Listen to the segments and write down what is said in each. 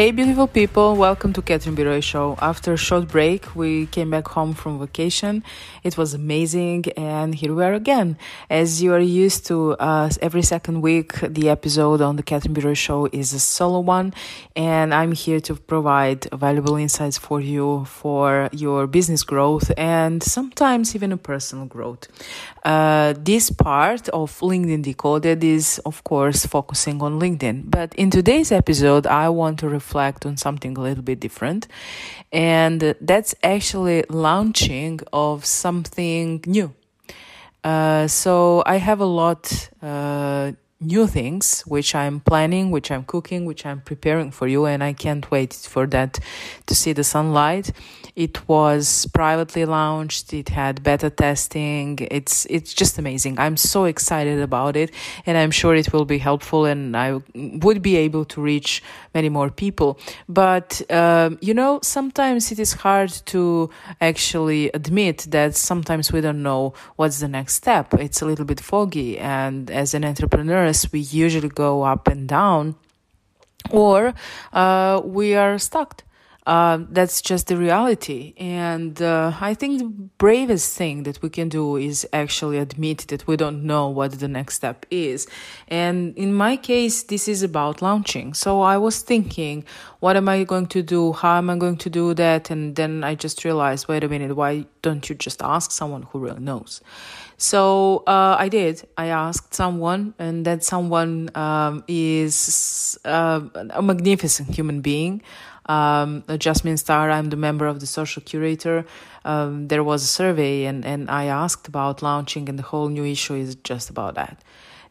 Hey, beautiful people, welcome to Catherine B. Roy Show. After a short break, we came back home from vacation. It was amazing, and here we are again. As you are used to, uh, every second week, the episode on the Catherine B. Roy Show is a solo one, and I'm here to provide valuable insights for you for your business growth and sometimes even a personal growth. Uh, this part of LinkedIn Decoded is, of course, focusing on LinkedIn, but in today's episode, I want to reflect on something a little bit different. And that's actually launching of something new. Uh, so I have a lot uh, new things which I'm planning, which I'm cooking, which I'm preparing for you, and I can't wait for that to see the sunlight. It was privately launched. It had beta testing. It's it's just amazing. I'm so excited about it, and I'm sure it will be helpful, and I would be able to reach many more people. But um, you know, sometimes it is hard to actually admit that sometimes we don't know what's the next step. It's a little bit foggy, and as an we usually go up and down, or uh, we are stuck uh, that's just the reality. And uh, I think the bravest thing that we can do is actually admit that we don't know what the next step is. And in my case, this is about launching. So I was thinking, what am I going to do? How am I going to do that? And then I just realized, wait a minute, why don't you just ask someone who really knows? So uh, I did. I asked someone, and that someone um, is uh, a magnificent human being um, Jasmine Star, I'm the member of the social curator. Um, there was a survey, and, and I asked about launching, and the whole new issue is just about that.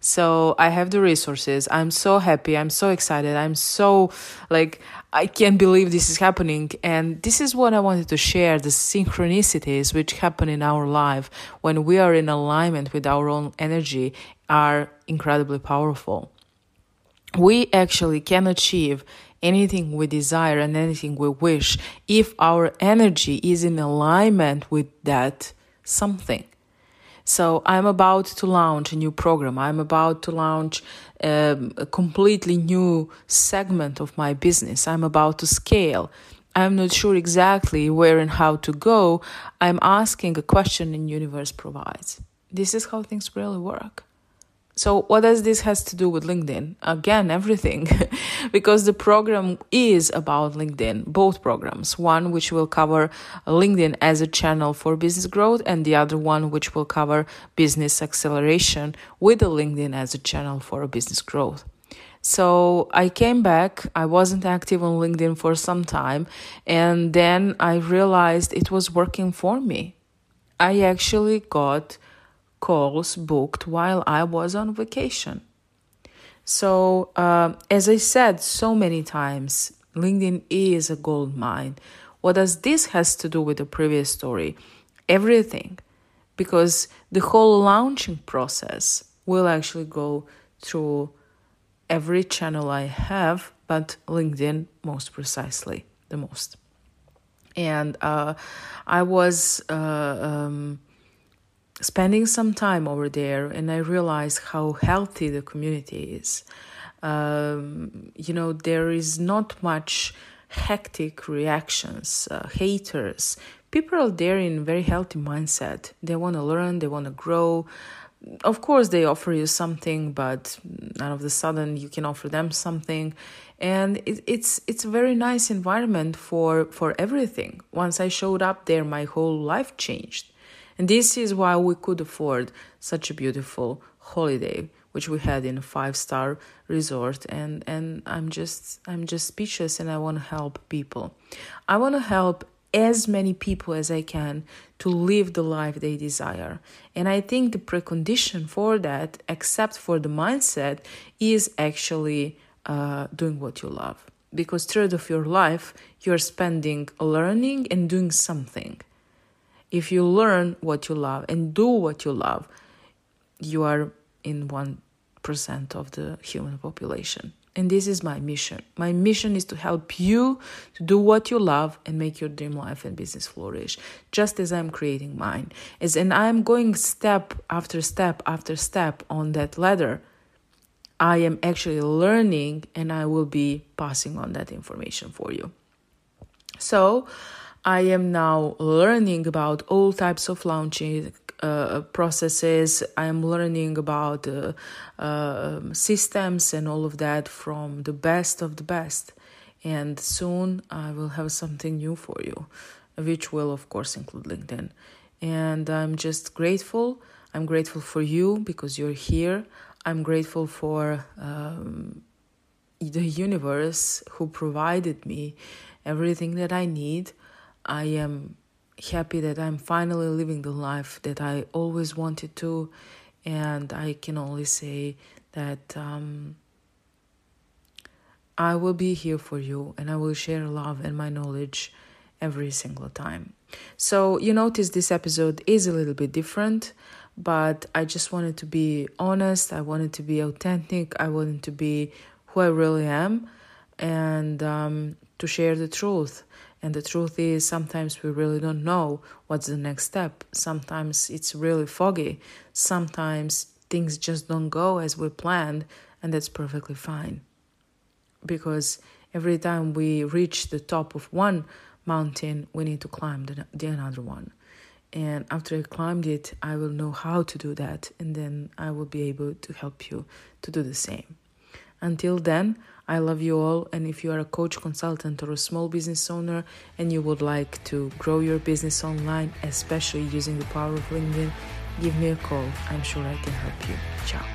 So I have the resources. I'm so happy. I'm so excited. I'm so like, I can't believe this is happening. And this is what I wanted to share the synchronicities which happen in our life when we are in alignment with our own energy are incredibly powerful. We actually can achieve anything we desire and anything we wish if our energy is in alignment with that something. So I'm about to launch a new program. I'm about to launch um, a completely new segment of my business. I'm about to scale. I'm not sure exactly where and how to go. I'm asking a question and universe provides. This is how things really work. So what does this has to do with LinkedIn? Again, everything, because the program is about LinkedIn, both programs. One which will cover LinkedIn as a channel for business growth and the other one which will cover business acceleration with LinkedIn as a channel for business growth. So I came back. I wasn't active on LinkedIn for some time. And then I realized it was working for me. I actually got calls booked while I was on vacation. So, uh, as I said so many times, LinkedIn is a gold mine. What does this has to do with the previous story? Everything, because the whole launching process will actually go through every channel I have, but LinkedIn most precisely, the most. And uh, I was uh, um, spending some time over there and I realized how healthy the community is. Um, you know, there is not much hectic reactions, uh, haters. People are there in very healthy mindset. They want to learn, they want to grow. Of course, they offer you something, but none of the sudden you can offer them something, and it, it's it's a very nice environment for for everything. Once I showed up there, my whole life changed and this is why we could afford such a beautiful holiday which we had in a five star resort and and I'm just I'm just speechless and I want to help people. I want to help as many people as I can to live the life they desire. And I think the precondition for that, except for the mindset, is actually uh, doing what you love. Because third of your life, you're spending learning and doing something. If you learn what you love and do what you love, you are in 1% of the human population. And this is my mission. My mission is to help you to do what you love and make your dream life and business flourish, just as I'm creating mine. As and I'm going step after step after step on that ladder. I am actually learning and I will be passing on that information for you. So, I am now learning about all types of launching uh, processes. I am learning about uh, uh, systems and all of that from the best of the best. And soon I will have something new for you, which will, of course, include LinkedIn. And I'm just grateful. I'm grateful for you because you're here. I'm grateful for um, the universe who provided me everything that I need. I am happy that I'm finally living the life that I always wanted to. And I can only say that um, I will be here for you and I will share love and my knowledge every single time. So, you notice this episode is a little bit different, but I just wanted to be honest. I wanted to be authentic. I wanted to be who I really am and um, to share the truth. And the truth is, sometimes we really don't know what's the next step. Sometimes it's really foggy. Sometimes things just don't go as we planned, and that's perfectly fine. Because every time we reach the top of one mountain, we need to climb the, the another one. And after I climbed it, I will know how to do that, and then I will be able to help you to do the same. Until then, I love you all. And if you are a coach, consultant, or a small business owner and you would like to grow your business online, especially using the power of LinkedIn, give me a call. I'm sure I can help you. Ciao.